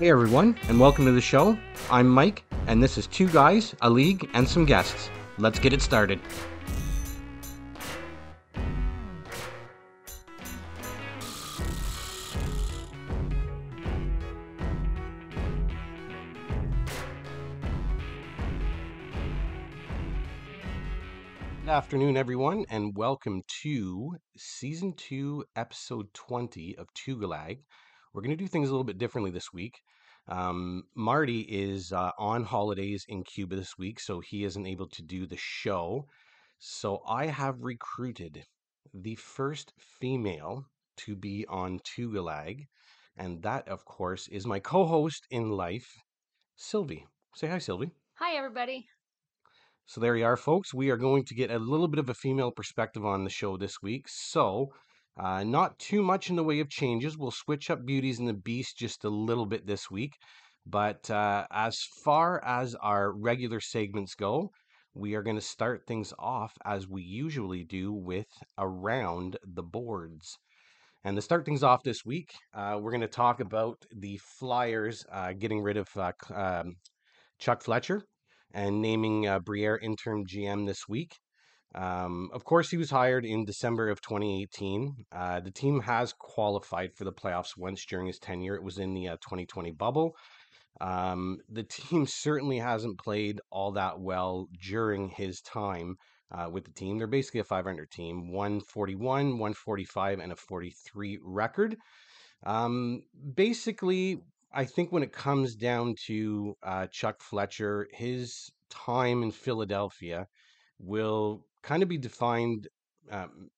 Hey everyone, and welcome to the show. I'm Mike, and this is Two Guys, a League, and some guests. Let's get it started. Good afternoon, everyone, and welcome to season two, episode 20 of Tugalag. We're going to do things a little bit differently this week. Um, Marty is uh, on holidays in Cuba this week, so he isn't able to do the show. So I have recruited the first female to be on Tugalag, and that, of course, is my co host in life, Sylvie. Say hi, Sylvie. Hi, everybody. So there you are, folks. We are going to get a little bit of a female perspective on the show this week. So, uh, not too much in the way of changes. We'll switch up Beauties and the Beast just a little bit this week. But uh, as far as our regular segments go, we are going to start things off as we usually do with Around the Boards. And to start things off this week, uh, we're going to talk about the Flyers uh, getting rid of uh, um, Chuck Fletcher and naming uh, Briere interim GM this week. Um, of course, he was hired in December of 2018. Uh, the team has qualified for the playoffs once during his tenure. It was in the uh, 2020 bubble. Um, the team certainly hasn't played all that well during his time uh, with the team. They're basically a 500 team 141, 145, and a 43 record. Um, basically, I think when it comes down to uh, Chuck Fletcher, his time in Philadelphia will kind of be defined. Um,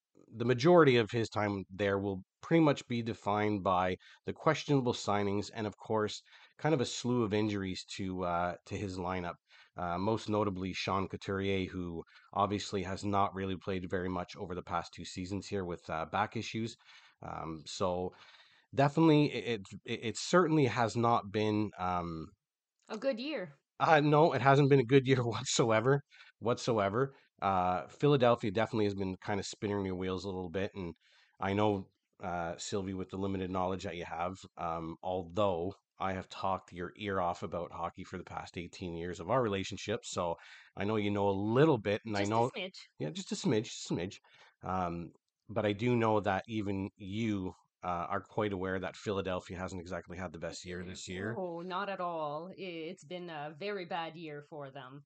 the majority of his time there will pretty much be defined by the questionable signings and, of course, kind of a slew of injuries to uh, to his lineup. Uh, most notably, Sean Couturier, who obviously has not really played very much over the past two seasons here with uh, back issues. Um, so definitely, it, it it certainly has not been. Um, A good year. uh, no, it hasn't been a good year whatsoever, whatsoever. Uh, Philadelphia definitely has been kind of spinning your wheels a little bit, and I know uh, Sylvie, with the limited knowledge that you have, um, although I have talked your ear off about hockey for the past 18 years of our relationship, so I know you know a little bit, and I Just know, a smidge. yeah, just a smidge, just a smidge. Um, but I do know that even you uh, are quite aware that Philadelphia hasn't exactly had the best year this year. Oh, not at all. It's been a very bad year for them.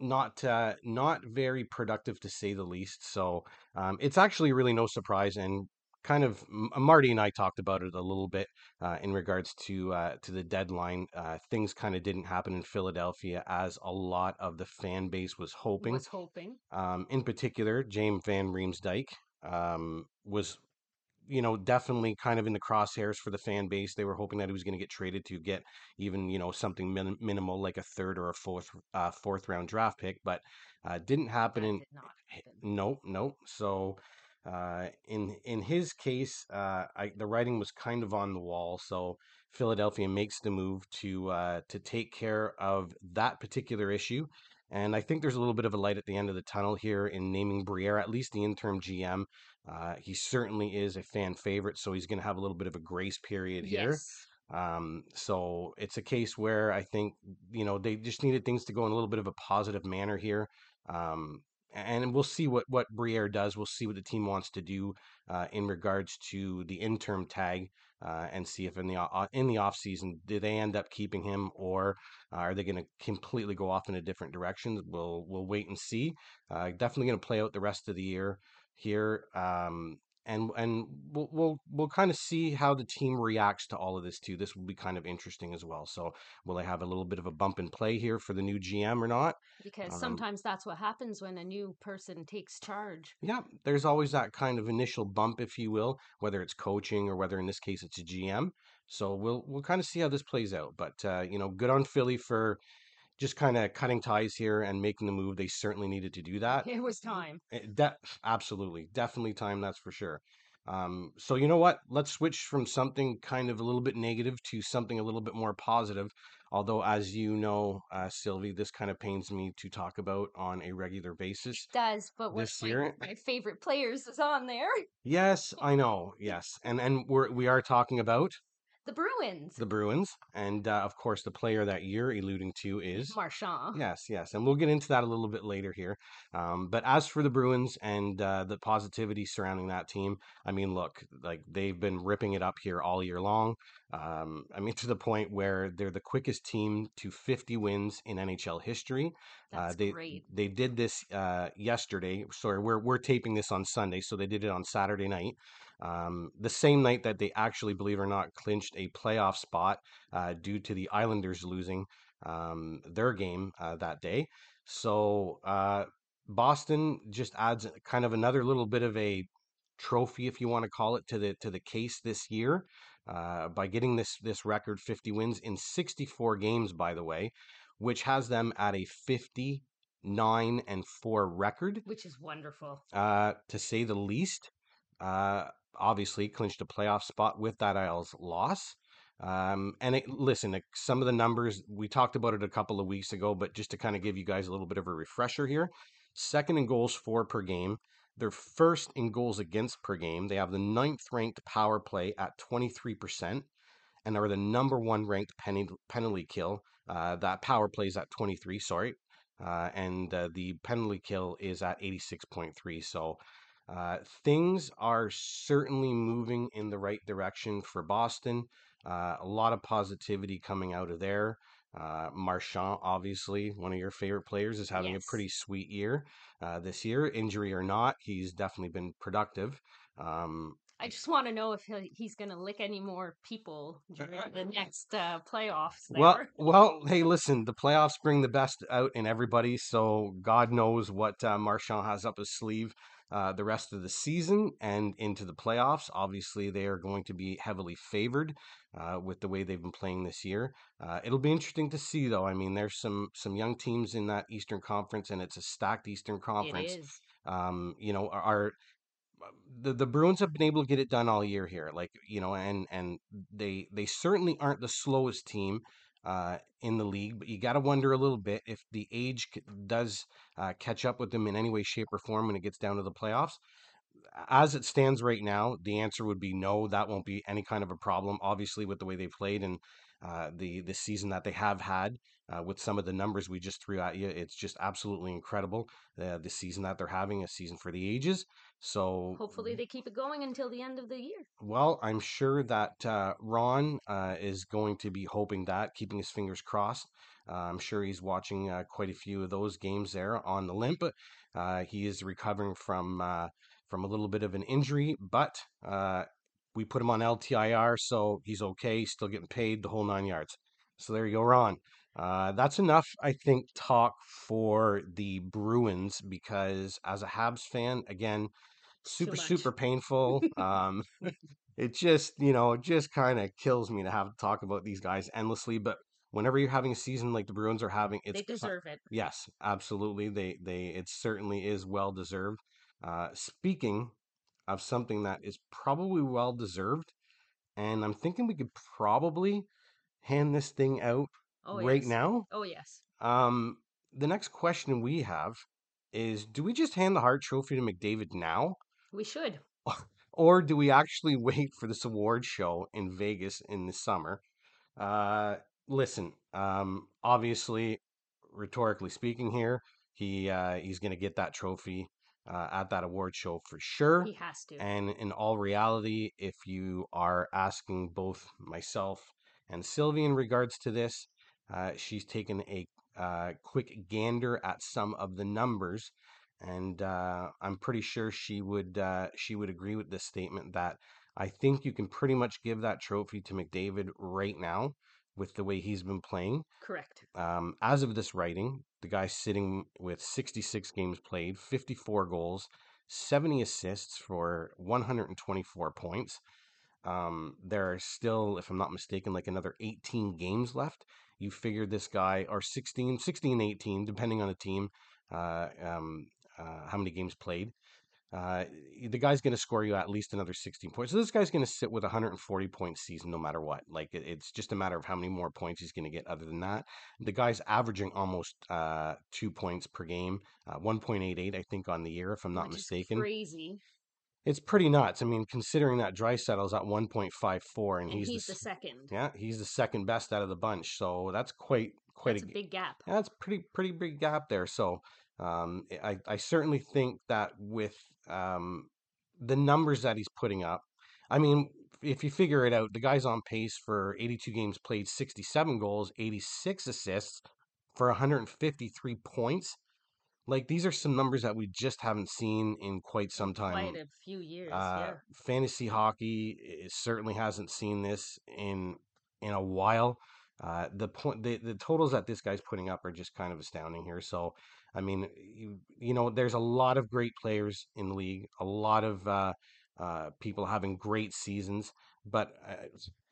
Not uh, not very productive to say the least. So um, it's actually really no surprise, and kind of M- Marty and I talked about it a little bit uh, in regards to uh, to the deadline. Uh, things kind of didn't happen in Philadelphia as a lot of the fan base was hoping. Was hoping. Um, in particular, James Van Riemsdyk um, was you know, definitely kind of in the crosshairs for the fan base. They were hoping that he was going to get traded to get even, you know, something min- minimal like a third or a fourth uh, fourth round draft pick, but uh, didn't happen. That In did not happen. no, no. So uh, in in his case, uh, I, the writing was kind of on the wall. So Philadelphia makes the move to uh, to take care of that particular issue. And I think there's a little bit of a light at the end of the tunnel here in naming Briere, at least the interim GM. Uh, he certainly is a fan favorite, so he's going to have a little bit of a grace period here. Yes. Um, so it's a case where I think, you know, they just needed things to go in a little bit of a positive manner here. Um, and we'll see what, what Briere does. We'll see what the team wants to do uh, in regards to the interim tag uh, and see if in the o- in the off season do they end up keeping him or are they going to completely go off in a different direction? We'll we'll wait and see. Uh, definitely going to play out the rest of the year here. Um, and and we'll we'll we'll kind of see how the team reacts to all of this too. This will be kind of interesting as well. So will they have a little bit of a bump in play here for the new GM or not? Because Um, sometimes that's what happens when a new person takes charge. Yeah, there's always that kind of initial bump, if you will, whether it's coaching or whether in this case it's a GM. So we'll we'll kind of see how this plays out. But uh, you know, good on Philly for just kind of cutting ties here and making the move. They certainly needed to do that. It was time. Eh, De- absolutely, definitely time. That's for sure. Um, so you know what? Let's switch from something kind of a little bit negative to something a little bit more positive. Although, as you know, uh, Sylvie, this kind of pains me to talk about on a regular basis. Does, but one of This my, year? my favorite players is on there. Yes, I know. Yes, and and we're we are talking about The Bruins. The Bruins, and uh, of course, the player that you're alluding to is Marchand. Yes, yes, and we'll get into that a little bit later here. Um, but as for the Bruins and uh, the positivity surrounding that team, I mean, look, like they've been ripping it up here all year long. Um, I mean, to the point where they're the quickest team to 50 wins in NHL history. That's uh, they great. they did this uh, yesterday. Sorry, we're we're taping this on Sunday, so they did it on Saturday night. Um, the same night that they actually, believe it or not, clinched a playoff spot uh, due to the Islanders losing um, their game uh, that day. So uh, Boston just adds kind of another little bit of a trophy, if you want to call it, to the to the case this year uh, by getting this this record 50 wins in 64 games, by the way, which has them at a 59 and four record, which is wonderful. uh, to say the least. Uh, obviously, clinched a playoff spot with that Isles loss. Um, and it, listen, some of the numbers we talked about it a couple of weeks ago, but just to kind of give you guys a little bit of a refresher here second in goals for per game. They're first in goals against per game. They have the ninth ranked power play at 23% and are the number one ranked penalty, penalty kill. Uh, that power play is at 23, sorry. Uh, and uh, the penalty kill is at 86.3. So uh, things are certainly moving in the right direction for Boston. Uh, a lot of positivity coming out of there. Uh, Marchand, obviously, one of your favorite players, is having Yes. a pretty sweet year uh, this year. Injury or not, he's definitely been productive. Um, I just want to know if he- he's going to lick any more people during the next uh, playoffs. There. well, well, hey, listen, the playoffs bring the best out in everybody, so God knows what uh, Marchand has up his sleeve uh, the rest of the season and into the playoffs. Obviously, they are going to be heavily favored uh, with the way they've been playing this year. Uh, it'll be interesting to see, though. I mean, there's some some young teams in that Eastern Conference, and it's a stacked Eastern Conference. is. Um, you know, are the the Bruins have been able to get it done all year here, like you know, and and they they certainly aren't the slowest team uh, in the league, but you got to wonder a little bit if the age does uh, catch up with them in any way, shape, or form when it gets down to the playoffs. As it stands right now, the answer would be no. That won't be any kind of a problem. Obviously, with the way they played and uh, the the season that they have had, uh, with some of the numbers we just threw at you, it's just absolutely incredible. Uh, the season that they're having, a season for the ages. So Hopefully, they keep it going until the end of the year. well, I'm sure that uh, Ron uh, is going to be hoping that, keeping his fingers crossed. Uh, I'm sure he's watching uh, quite a few of those games there on the limp. Uh, he is recovering from uh, from a little bit of an injury, but uh, we put him on LTIR, so he's okay. He's still getting paid the whole nine yards. So there you go, Ron. Uh, that's enough, I think, talk for the Bruins because as a Habs fan, again, super super painful um it just you know it just kind of kills me to have to talk about these guys endlessly but whenever you're having a season like the bruins are having it's they deserve it. yes absolutely they they it certainly is well deserved uh speaking of something that is probably well deserved and i'm thinking we could probably hand this thing out Oh, right yes. now Oh, yes. um the next question we have is do we just hand the hart trophy to mcdavid now We should. or do we actually wait for this award show in Vegas in the summer? Uh, listen, um, obviously, rhetorically speaking, here he uh, he's going to get that trophy uh, at that award show for sure. He has to. And in all reality, if you are asking both myself and Sylvie in regards to this, uh, she's taken a uh, quick gander at some of the numbers, and uh, I'm pretty sure she would uh, she would agree with this statement that I think you can pretty much give that trophy to McDavid right now with the way he's been playing. Correct. Um, as of this writing, the guy's sitting with 66 games played, 54 goals, 70 assists for 124 points. Um, there are still, if I'm not mistaken, like another 18 games left. You figure this guy, are 16, 16, 18, depending on the team, uh, um, uh, how many games played. Uh, the guy's going to score you at least another 16 points. So this guy's going to sit with a 140 point season no matter what. Like it, it's just a matter of how many more points he's going to get. Other than that, the guy's averaging almost uh, two points per game, uh, 1.88 I think on the year, if I'm not which is mistaken. crazy. It's pretty nuts. I mean, considering that Draisaitl's at 1.54 and, And he's, he's, the, the second. yeah, he's the second best out of the bunch. So that's quite quite That's a a big gap. yeah, that's pretty pretty big gap there. So um, I I certainly think that with um, the numbers that he's putting up, I mean, if you figure it out, the guy's on pace for 82 games played, 67 goals, 86 assists for 153 points. Like these are some numbers that we just haven't seen in quite some time. Quite a few years. Uh, yeah. fantasy hockey i- certainly hasn't seen this in in a while. Uh, the point, the, the totals that this guy's putting up are just kind of astounding here. So, I mean, you, you know, there's a lot of great players in the league, a lot of uh, uh, people having great seasons, but uh,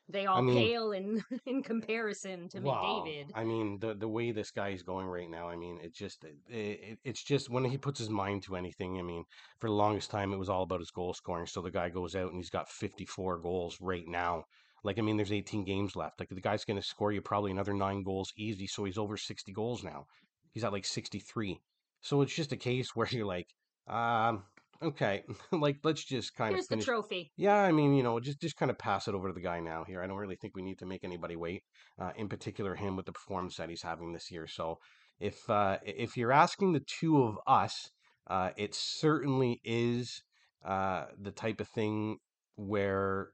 They all mean- pale in in comparison to Wow. McDavid. I mean, the the way this guy is going right now, I mean, it just it, it, it's just when he puts his mind to anything. I mean, for the longest time, it was all about his goal scoring. So the guy goes out and he's got 54 goals right now. Like, I mean, there's 18 games left. Like, the guy's going to score you probably another nine goals easy. So he's over 60 goals now. He's at like 63. So it's just a case where you're like, um, okay, like let's just kind Here's of the trophy. Yeah, I mean, you know, just just kind of pass it over to the guy now here. I don't really think we need to make anybody wait. Uh, in particular, him with the performance that he's having this year. So, if uh, if you're asking the two of us, uh, it certainly is uh, the type of thing where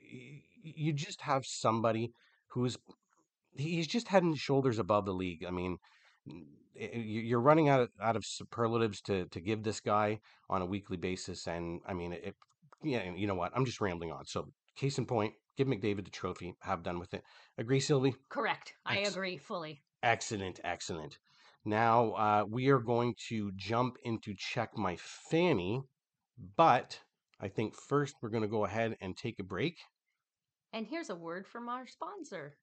y- you just have somebody who's he's just head and shoulders above the league. I mean, n- i- i- you- you're running out of, out of superlatives to to give this guy on a weekly basis, and I mean, it. Yeah, you know what? I'm just rambling on. So, case in point, give McDavid the trophy. Have done with it. Agree, Sylvie? Correct. I Ex- agree fully. Excellent, excellent. Now uh, we are going to jump into check my fanny, but I think first we're going to go ahead and take a break. And here's a word from our sponsor.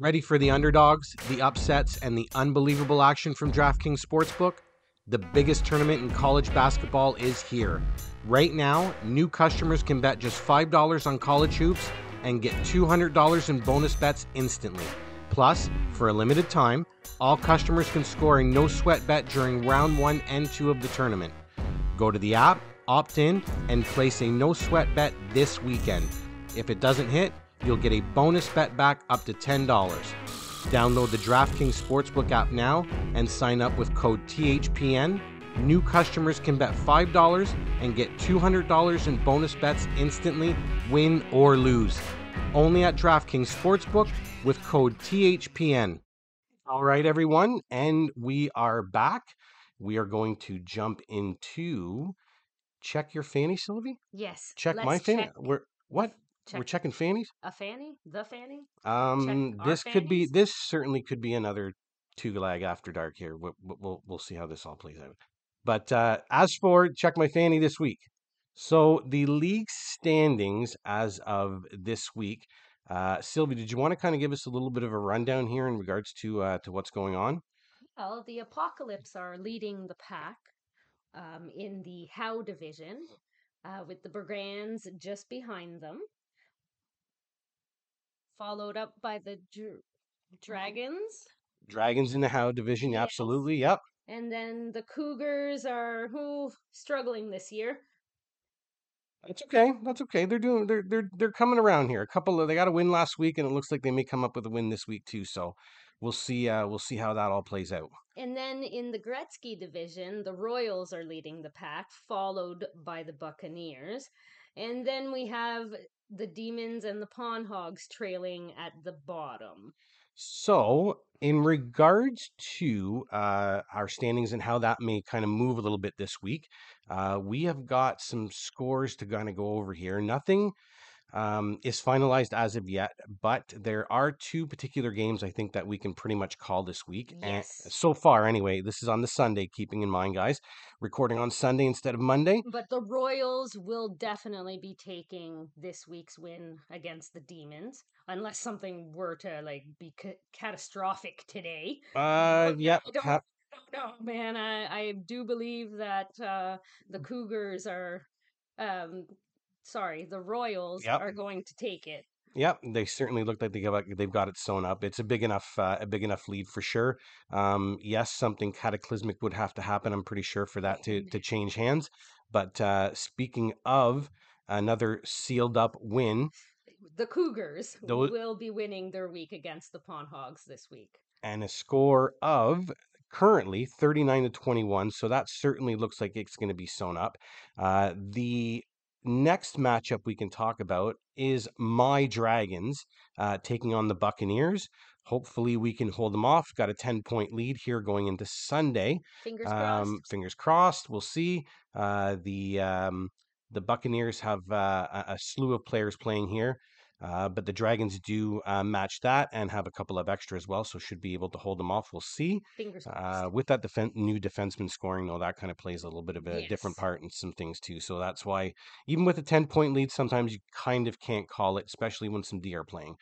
Ready for the underdogs, the upsets, and the unbelievable action from DraftKings Sportsbook? The biggest tournament in college basketball is here. Right now, new customers can bet just $5 on college hoops and get $200 in bonus bets instantly. Plus, for a limited time, all customers can score a no sweat bet during round one and two of the tournament. Go to the app, opt in, and place a no sweat bet this weekend. If it doesn't hit, you'll get a bonus bet back up to $10. Download the DraftKings Sportsbook app now and sign up with code THPN. New customers can bet $5 and get $200 in bonus bets instantly, win or lose. Only at DraftKings Sportsbook with code THPN. All right, everyone, and we are back. We are going to jump into check your fanny, Sylvie. Yes. Check my fanny. check We're what? We're checking fannies. a fanny, the fanny. Um, our this could be fannies? this certainly could be another two lag after dark here. We'll, we'll we'll see how this all plays out. But uh, as for check my fanny this week, so the league standings as of this week. Uh, Sylvie, did you want to kind of give us a little bit of a rundown here in regards to uh, to what's going on? Well, the Apocalypse are leading the pack um, in the Howe division, uh, with the Brigands just behind them, followed up by the Dr- Dragons, Dragons in the Howe division, Yes. absolutely. Yep. and then the Cougars are who struggling this year. That's okay. That's okay. They're doing. They're they're they're coming around here. A couple of they got a win last week, and it looks like they may come up with a win this week too. So we'll see. Uh, we'll see how that all plays out. And then in the Gretzky division, the Royals are leading the pack, followed by the Buccaneers. And then we have the Demons and the Pawn Hogs trailing at the bottom. So, in regards to uh, our standings and how that may kind of move a little bit this week, uh, we have got some scores to kind of go over here. Nothing um, is finalized as of yet, but there are two particular games I think that we can pretty much call this week. And Yes. so far, anyway, this is on the Sunday, keeping in mind, guys, recording on Sunday instead of Monday. But the Royals will definitely be taking this week's win against the Demons, unless something were to like be ca- catastrophic today. Uh, But yep. I don't ha- know, man. I, I do believe that uh, Mm. the Cougars are, um, sorry, the Royals Yep. are going to take it. Yep, they certainly look like they got they've got it sewn up. It's a big enough uh, a big enough lead for sure. Um, yes, something cataclysmic would have to happen. I'm pretty sure for that to to change hands. But uh, speaking of another sealed up win, The Cougars Those- will be winning their week against the Pawn Hogs this week. and a score of currently 39 to 21. So that certainly looks like it's going to be sewn up. Uh, the next matchup we can talk about is my Dragons uh, taking on the Buccaneers. Hopefully, we can hold them off. Got a 10 point lead here going into Sunday. Fingers crossed. Um, fingers crossed. We'll see. Uh, the um, the Buccaneers have uh, a, a slew of players playing here, uh, but the Dragons do uh, match that and have a couple of extra as well, so should be able to hold them off. We'll see. Fingers crossed. Uh, with that defen- new defenseman scoring, though, that kind of plays a little bit of a different part in some things too. So that's why, even with a 10 point lead, sometimes you kind of can't call it, especially when some D are playing.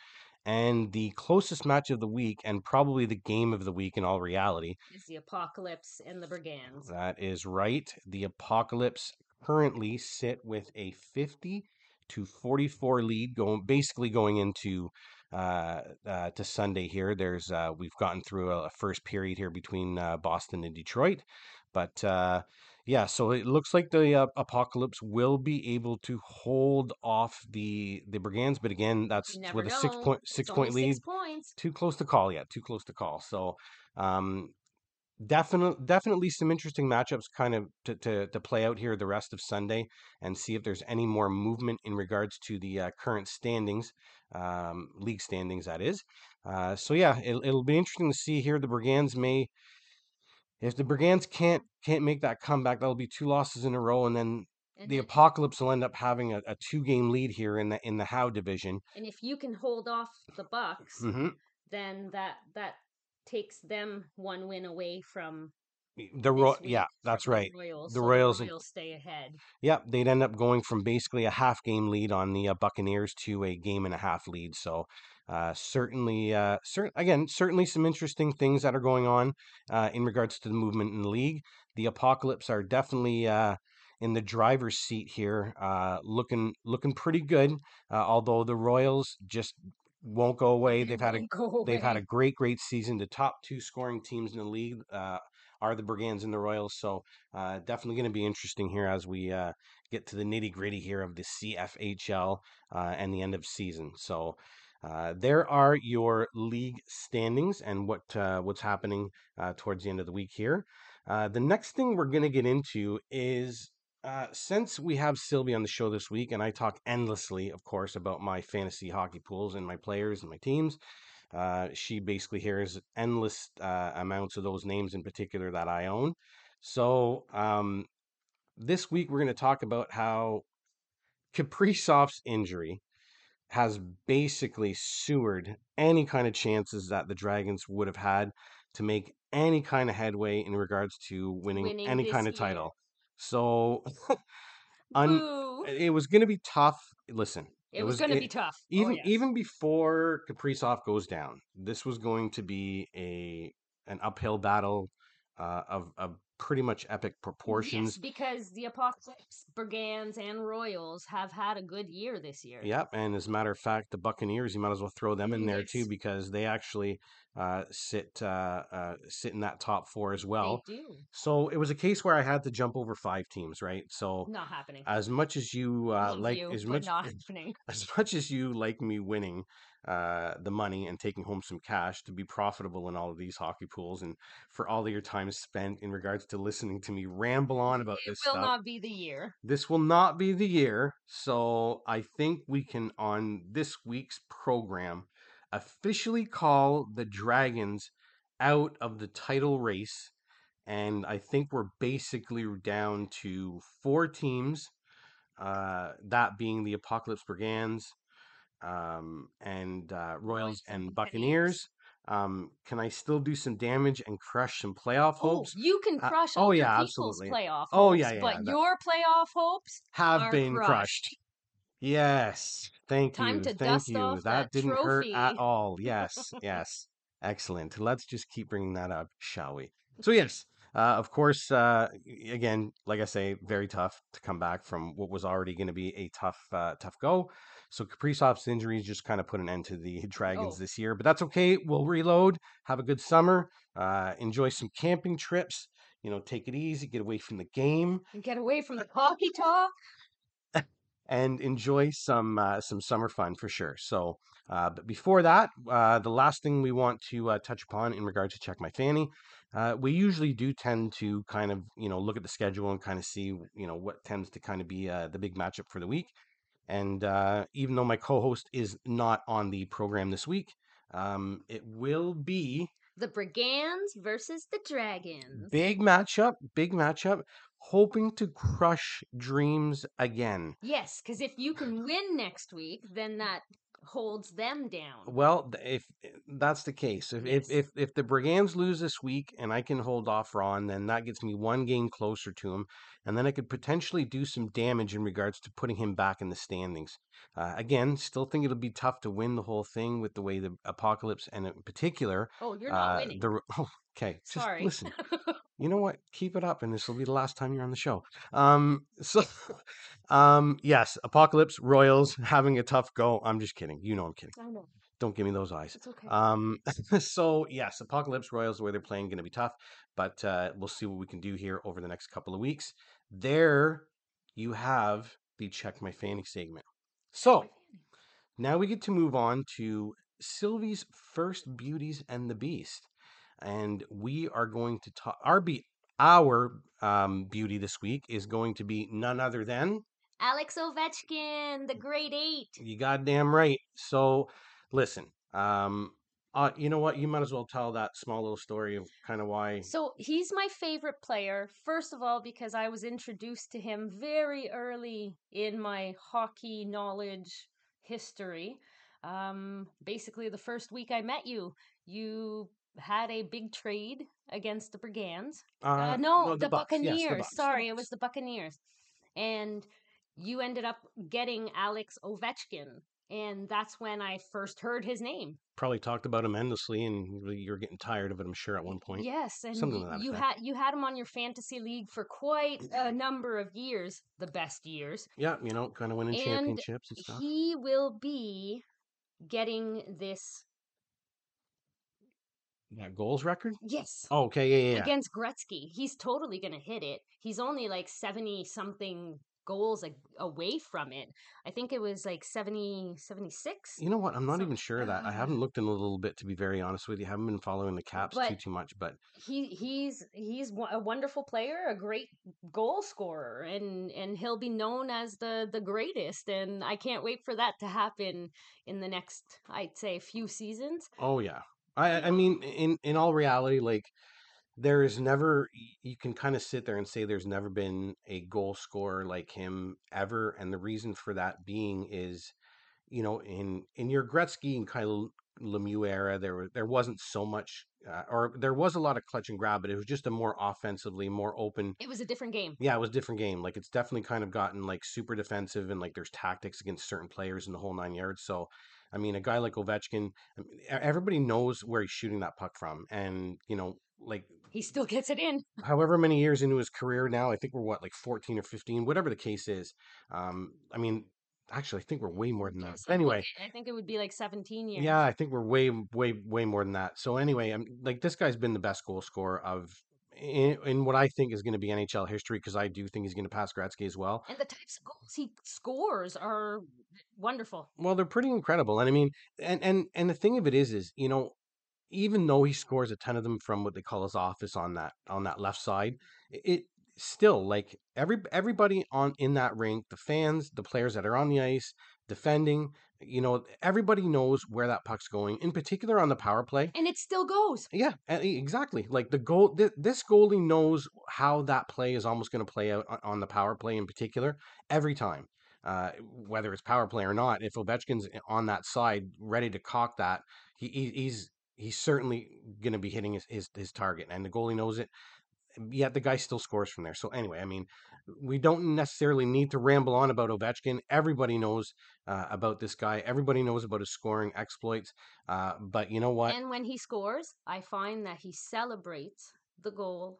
And the closest match of the week, and probably the game of the week in all reality, Is the Apocalypse and the Brigands. that is right. The Apocalypse currently sit with a 50 to 44 lead going basically going into uh, uh to Sunday here. There's uh we've gotten through a, a first period here between uh, Boston and Detroit. But uh yeah, so it looks like the uh, Apocalypse will be able to hold off the the Brigands, but again, that's with a know. six point It's six only point lead Six points. too close to call yet. Too close to call. So, um, definitely, definitely some interesting matchups kind of to, to to play out here the rest of Sunday and see if there's any more movement in regards to the uh, current standings, um, league standings. That is. Uh, so yeah, it'll, it'll be interesting to see here. The Brigands may. If the Brigands can't can't make that comeback, that'll be two losses in a row, and then the then- Apocalypse will end up having a, a two game lead here in the in the Howe division. and if you can hold off the Bucks, hmm then that that takes them one win away from The Ro- yeah, that's the right. Royals. The so Royals the Royals stay ahead. Yep, they'd end up going from basically a half game lead on the uh, Buccaneers to a game and a half lead. So, uh, certainly, uh, cer- again, certainly some interesting things that are going on uh, in regards to the movement in the league. The Apocalypse are definitely uh, in the driver's seat here, uh, looking looking pretty good. Uh, although the Royals just won't go away. They They've had a They've had a great, great season. The top two scoring teams in the league uh, are the Brigands and the Royals. So uh, definitely going to be interesting here as we uh, get to the nitty gritty here of the CFHL uh, and the end of season. So uh, there are your league standings and what uh, what's happening uh, towards the end of the week here. Uh, the next thing we're going to get into is uh, since we have Sylvie on the show this week, and I talk endlessly, of course, about my fantasy hockey pools and my players and my teams. Uh, she basically hears endless uh, amounts of those names in particular that I own. So um, this week we're going to talk about how Kaprizov's injury has basically sewered any kind of chances that the Dragons would have had to make any kind of headway in regards to winning, Winning any kind of year. title. So un- it was going to be tough. Listen, It, was, going to be tough. Oh, even yes. even before Kaprizov goes down, this was going to be a an uphill battle uh, of of pretty much epic proportions. Yes, because the Apocalypse, Brigands, and Royals have had a good year this year. Yep, and as a matter of fact, the Buccaneers, you might as well throw them in there too because they actually uh, sit uh, uh, sit in that top four as well. they do. So it was a case where I had to jump over five teams, right? So Not happening. as much as you uh, like, you, as much not happening. as much as you like me winning uh, the money and taking home some cash to be profitable in all of these hockey pools, and for all of your time spent in regards to listening to me ramble on about It this will stuff, not be the year. this will not be the year. So I think we can, on this week's program, officially call the Dragons out of the title race. And I think we're basically down to four teams, uh, that being the Apocalypse Brigands, um, and uh, Royals and Buccaneers. Um, can I still do some damage and crush some playoff hopes? Oh, you can Uh, crush oh, yeah, people's absolutely. playoff Oh, hopes, yeah, yeah, but that- your playoff hopes have been crushed. crushed. Yes. Thank Time you. to Thank dust you. off that that didn't hurt at all. Yes. Yes. Excellent. Let's just keep bringing that up, shall we? So yes, uh, of course. Uh, again, like I say, very tough to come back from what was already going to be a tough, uh, tough go. So Kaprizov's injuries just kind of put an end to the Dragons Oh. this year, but that's okay. We'll reload. Have a good summer. Uh, enjoy some camping trips. you know, take it easy, get away from the game, And get away from the hockey talk. and enjoy some uh, some summer fun for sure. So, uh, but before that, uh, the last thing we want to uh, touch upon in regard to check my fanny, uh, we usually do tend to kind of you know look at the schedule and kind of see you know what tends to kind of be uh, the big matchup for the week. And uh, even though my co-host is not on the program this week, um, it will be The Brigands versus the Dragons. big matchup, big matchup, hoping to crush dreams again. Yes, because if you can win next week, then that holds them down. Well, if eh, that's the case, if if, if if the Brigands lose this week and I can hold off Ron, then that gets me one game closer to him, and then I could potentially do some damage in regards to putting him back in the standings. Uh, again, still think it'll be tough to win the whole thing with the way the Apocalypse and in particular, Oh, you're not uh, winning. the oh, okay, just Sorry. listen. you know what? Keep it up, and this will be the last time you're on the show. Um, so, um, yes, Apocalypse Royals having a tough go. I'm just kidding. You know I'm kidding. I know. Don't give me those eyes. It's okay. Um, so yes, Apocalypse Royals, the way they're playing, going to be tough, but uh, we'll see what we can do here over the next couple of weeks. There, you have the check my fanny segment. So now we get to move on to Sylvie's first Beauties and the Beast, and we are going to talk. Our be our um, beauty this week is going to be none other than Alex Ovechkin, the Great Eight. You goddamn right. So, listen, um, uh, you know what? You might as well tell that small little story of kind of why. So he's my favorite player, first of all, because I was introduced to him very early in my hockey knowledge history. Um, basically, the first week I met you, you had a big trade against the Brigands. Uh, no, the, Bucks, yes, the Buccaneers. Bucks, the Sorry, it was the Buccaneers. And you ended up getting Alex Ovechkin. And that's when I first heard his name. Probably talked about him endlessly, and you're getting tired of it. I'm sure at one point. Yes, and Something y- to that you had you had him on your fantasy league for quite a number of years, the best years. Yeah, you know, kind of winning And championships and stuff. He will be getting this Yeah, goals record. yes Oh, okay, yeah, yeah, against Gretzky. He's totally going to hit it. He's only like 70 something goals a- away from it. I think it was like 70 76. You know what? I'm not even sure of that. I haven't looked in a little bit, to be very honest with you. haven't been following the caps too But- too much, but he he's he's a wonderful player, a great goal scorer, and and he'll be known as the the greatest. And I can't wait for that to happen in the next, I'd say, few seasons. Oh yeah. I I mean in in all reality like there is never you can kind of sit there and say there's never been a goal scorer like him ever and the reason for that being is you know in in your Gretzky and Kyle Lemieux era there was there wasn't so much uh, or there was a lot of clutch and grab but it was just a more offensively more open It was a different game. yeah, it was a different game. Like it's definitely kind of gotten like super defensive and like there's tactics against certain players in the whole nine yards. So, I mean, a guy like Ovechkin, I mean, everybody knows where he's shooting that puck from, and you know, like He still gets it in. however many years into his career now, I think we're what like 14 or 15, whatever the case is. Um, I mean, actually, I think we're way more than that. But anyway, I think it would be like 17 years. yeah, I think we're way, way, way more than that. So anyway, I'm like this guy's been the best goal scorer of. In, in what I think is going to be NHL history, because I do think he's going to pass Gretzky as well. And the types of goals he scores are wonderful. Well, they're pretty incredible, and I mean, and and and the thing of it is, is you know, even though he scores a ton of them from what they call his office on that on that left side, it still like every everybody on in that rink, the fans, the players that are on the ice defending, you know, everybody knows where that puck's going. In particular, on the power play, And it still goes. yeah, exactly. Like the goal, th- this goalie knows how that play is almost going to play out on- the power play in particular every time, uh, whether it's power play or not. If Ovechkin's on that side, ready to cock that, he, he he's he's certainly going to be hitting his, his his target, and the goalie knows it. Yet the guy still scores from there. So anyway, I mean, we don't necessarily need to ramble on about Ovechkin. Everybody knows uh, about this guy. Everybody knows about his scoring exploits. Uh, but you know what? And when he scores, I find that he celebrates the goal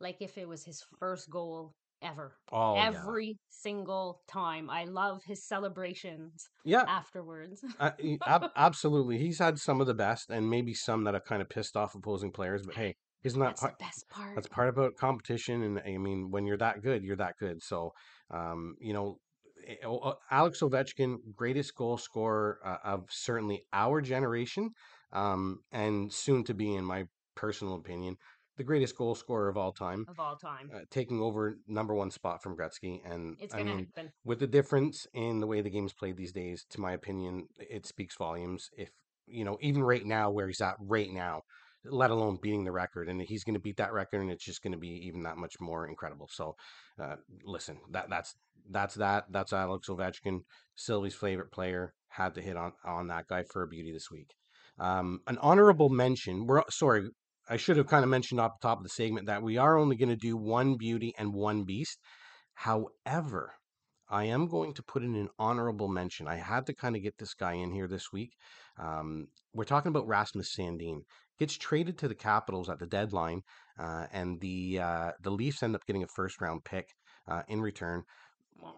like if it was his first goal ever. Oh, yeah. Every single time. I love his celebrations Yeah, afterwards. uh, ab- absolutely. He's had some of the best, and maybe some that have kind of pissed off opposing players. But hey, Isn't that That's part, the best part. that's part about competition? And I mean, when you're that good, you're that good. So, um, you know, eh, o- o- Alex Ovechkin, greatest goal scorer uh, of certainly our generation, um, and soon to be, in my personal opinion, the greatest goal scorer of all time of all time. uh, taking over number one spot from Gretzky. And It's gonna mean, happen. with the difference in the way the game's played these days, to my opinion, it speaks volumes. If you know, even right now where he's at right now, let alone beating the record, and he's going to beat that record, and it's just going to be even that much more incredible. So, uh, listen, that that's that's that. That's Alex Ovechkin, Sylvie's favorite player. Had to hit on on that guy for a beauty this week. Um, an honorable mention. We're sorry, I should have kind of mentioned off the top of the segment that we are only going to do one beauty and one beast. However, I am going to put in an honorable mention. I had to kind of get this guy in here this week. Um, we're talking about Rasmus Sandin. Gets traded to the Capitals at the deadline, uh, and the uh, the Leafs end up getting a first round pick uh, in return.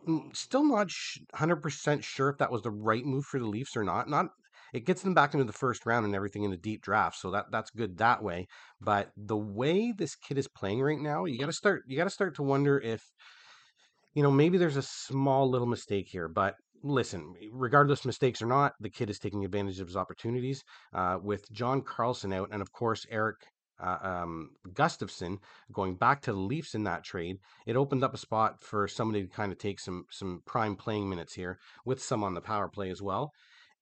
Mm, Still not hundred percent sure if that was the right move for the Leafs or not. Not it gets them back into the first round and everything in a deep draft, so that that's good that way. But the way this kid is playing right now, you got to start you got to start to wonder if you know, maybe there's a small little mistake here, but listen, regardless mistakes or not, the kid is taking advantage of his opportunities. Uh, with John Carlson out, and of course Erik uh, um, Gustafsson going back to the Leafs in that trade, it opened up a spot for somebody to kind of take some some prime playing minutes here with some on the power play as well.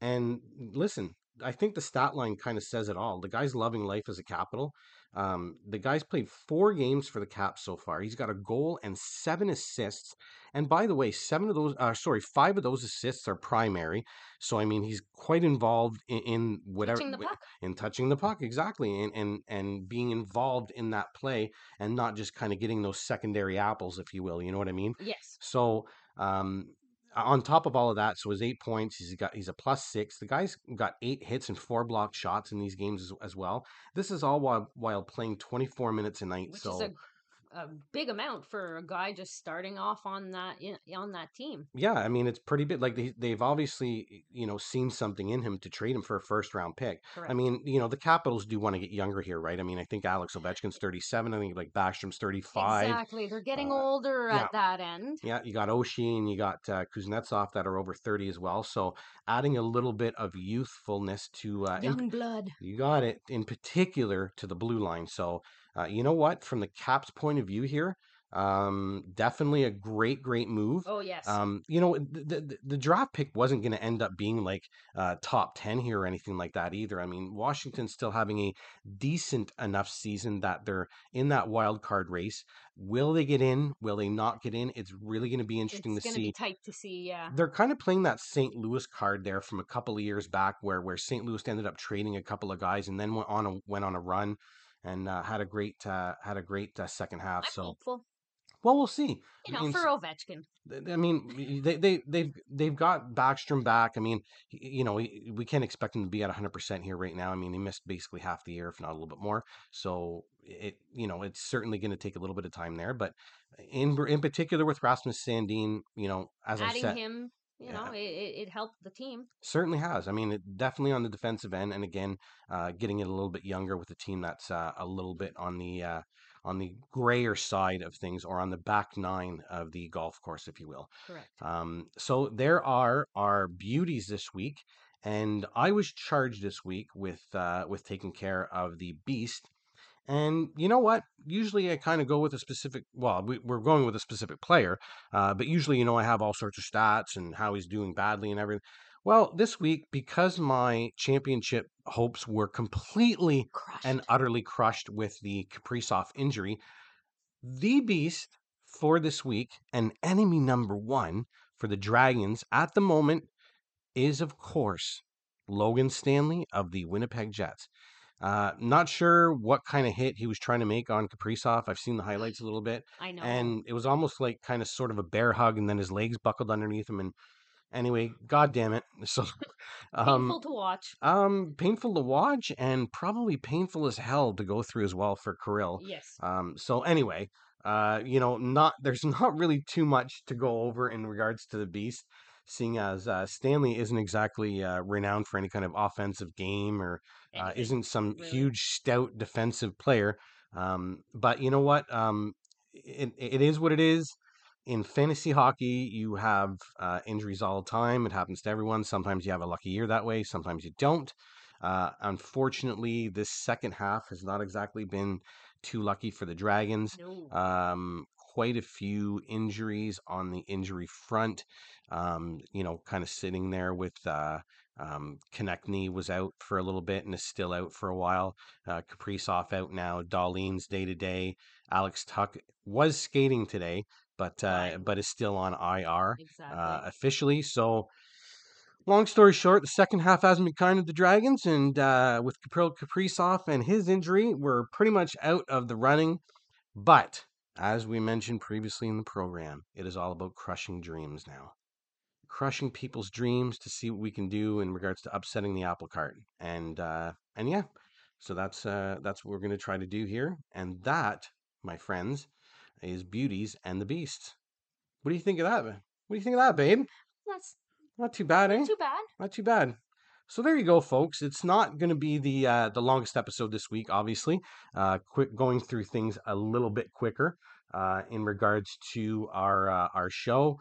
And listen, I think the stat line kind of says it all. The guy's loving life as a capital. Um, the guy's played four games for the Caps so far. He's got a goal and seven assists. And by the way, seven of those, uh, sorry, five of those assists are primary. So I mean, he's quite involved in, in whatever Touching the puck. in touching the puck exactly, and and and being involved in that play, and not just kind of getting those secondary apples, if you will. You know what I mean? Yes. So um, on top of all of that, so his eight points, he's got he's a plus six. The guy's got eight hits and four blocked shots in these games as, as well. This is all while while playing 24 minutes a night. Which so a, big amount for a guy just starting off on that on that team. yeah, I mean it's pretty big. Like they they've obviously you know seen something in him to trade him for a first round pick. Correct. I mean you know the Capitals do want to get younger here, right? I mean I think Alex Ovechkin's 37. I think like Backstrom's 35. exactly. They're getting uh, older yeah. at that end. Yeah, you got Oshie and you got uh, Kuznetsov that are over 30 as well. So adding a little bit of youthfulness to uh, in- Young blood. You got it. In particular to the blue line. So, uh, you know what? From the Caps' point of view here, um, definitely a great, great move. Oh yes. Um, you know, the, the, the draft pick wasn't going to end up being like uh, top 10 here or anything like that either. I mean, Washington's still having a decent enough season that they're in that wild card race. Will they get in? Will they not get in? It's really going to be interesting it's to see be tight to see. Yeah. they're kind of playing that St. Louis card there from a couple of years back, where where St. Louis ended up trading a couple of guys and then went on a went on a run and uh, had a great uh, had a great uh, second half. I'm so hopeful. well, we'll see. You I know, mean, for Ovechkin. I mean, they they they've they've got Backstrom back. I mean, you know, we we can't expect him to be at 100% here right now. I mean, he missed basically half the year, if not a little bit more. So it you know, it's certainly going to take a little bit of time there. But in in particular with Rasmus Sandin, you know, as I Adding said, him, you know, Yeah. it, it, it helped the team. Certainly has. I mean, it definitely on the defensive end, and again, uh, getting it a little bit younger with a team that's uh, a little bit on the uh, on the grayer side of things, or on the back nine of the golf course, if you will. Correct. Um, so there are our beauties this week, and I was charged this week with uh, with taking care of the beast. And you know what? Usually I kind of go with a specific. Well, we, we're going with a specific player, uh, but usually you know I have all sorts of stats and how he's doing badly and everything. Well, this week because my championship hopes were completely Crushed. and utterly crushed with the Kaprizov injury, the beast for this week and enemy number one for the Dragons at the moment is, of course, Logan Stanley of the Winnipeg Jets. Uh, not sure what kind of hit he was trying to make on Kaprizov. I've seen the highlights a little bit, I know. and it was almost like kind of sort of a bear hug, and then his legs buckled underneath him. And anyway, god damn it! So, um, Painful to watch. um, painful to watch, and probably painful as hell to go through as well for Kirill. Yes. Um, so anyway, uh, you know, not there's not really too much to go over in regards to the beast, seeing as uh, Stanley isn't exactly uh, renowned for any kind of offensive game or uh, isn't some really. huge stout defensive player. Um, but you know what? Um, it, it is what it is. In fantasy hockey, you have uh, injuries all the time. It happens to everyone. Sometimes you have a lucky year that way, sometimes you don't. Uh, unfortunately, this second half has not exactly been too lucky for the Dragons. No. Um, quite a few injuries on the injury front. Um, you know, kind of sitting there with uh, um, Konecny was out for a little bit and is still out for a while. Uh, Kaprizov out now. Dahlin's day to day. Alex Tuch was skating today, but uh, Right. but is still on IR Exactly. uh, officially. So, long story short, the second half hasn't been kind of the Dragons, and uh, with Kapri- Kaprizov and his injury, we're pretty much out of the running. But as we mentioned previously in the program, it is all about crushing dreams now. Crushing people's dreams to see what we can do in regards to upsetting the apple cart. And uh, and yeah, so that's uh, that's what we're going to try to do here. And that, my friends, is Beauties and the Beasts. What do you think of that? Man? What do you think of that, babe? That's Not too bad, eh? not too bad. Not too bad. So there you go, folks. It's not going to be the uh, the longest episode this week, obviously. Uh, quick going through things a little bit quicker uh, in regards to our uh, our show.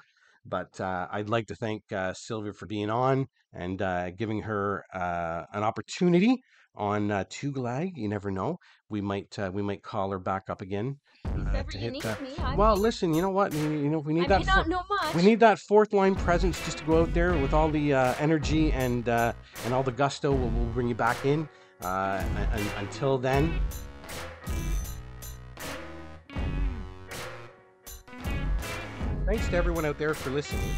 But uh, I'd like to thank uh, Sylvia for being on and giving her an opportunity on uh, Tugalag. You never know. We might uh, we might call her back up again. Uh, to hit that- me, Well, listen. You know what? You, you know we need I that. not know much. we need that fourth line presence just to go out there with all the uh, energy and uh, and all the gusto. We'll, we'll bring you back in. Uh, and, until then, thanks to everyone out there for listening.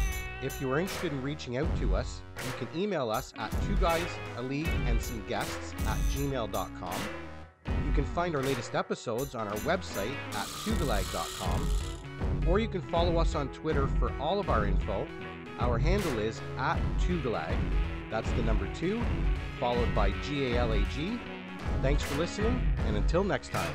If you are interested in reaching out to us, you can email us at two guys, a league, and some guests at gmail.com. You can find our latest episodes on our website at tugalag.com or you can follow us on Twitter for all of our info. Our handle is at Tugalag. That's the number two, followed by G A L A G. Thanks for listening, and until next time.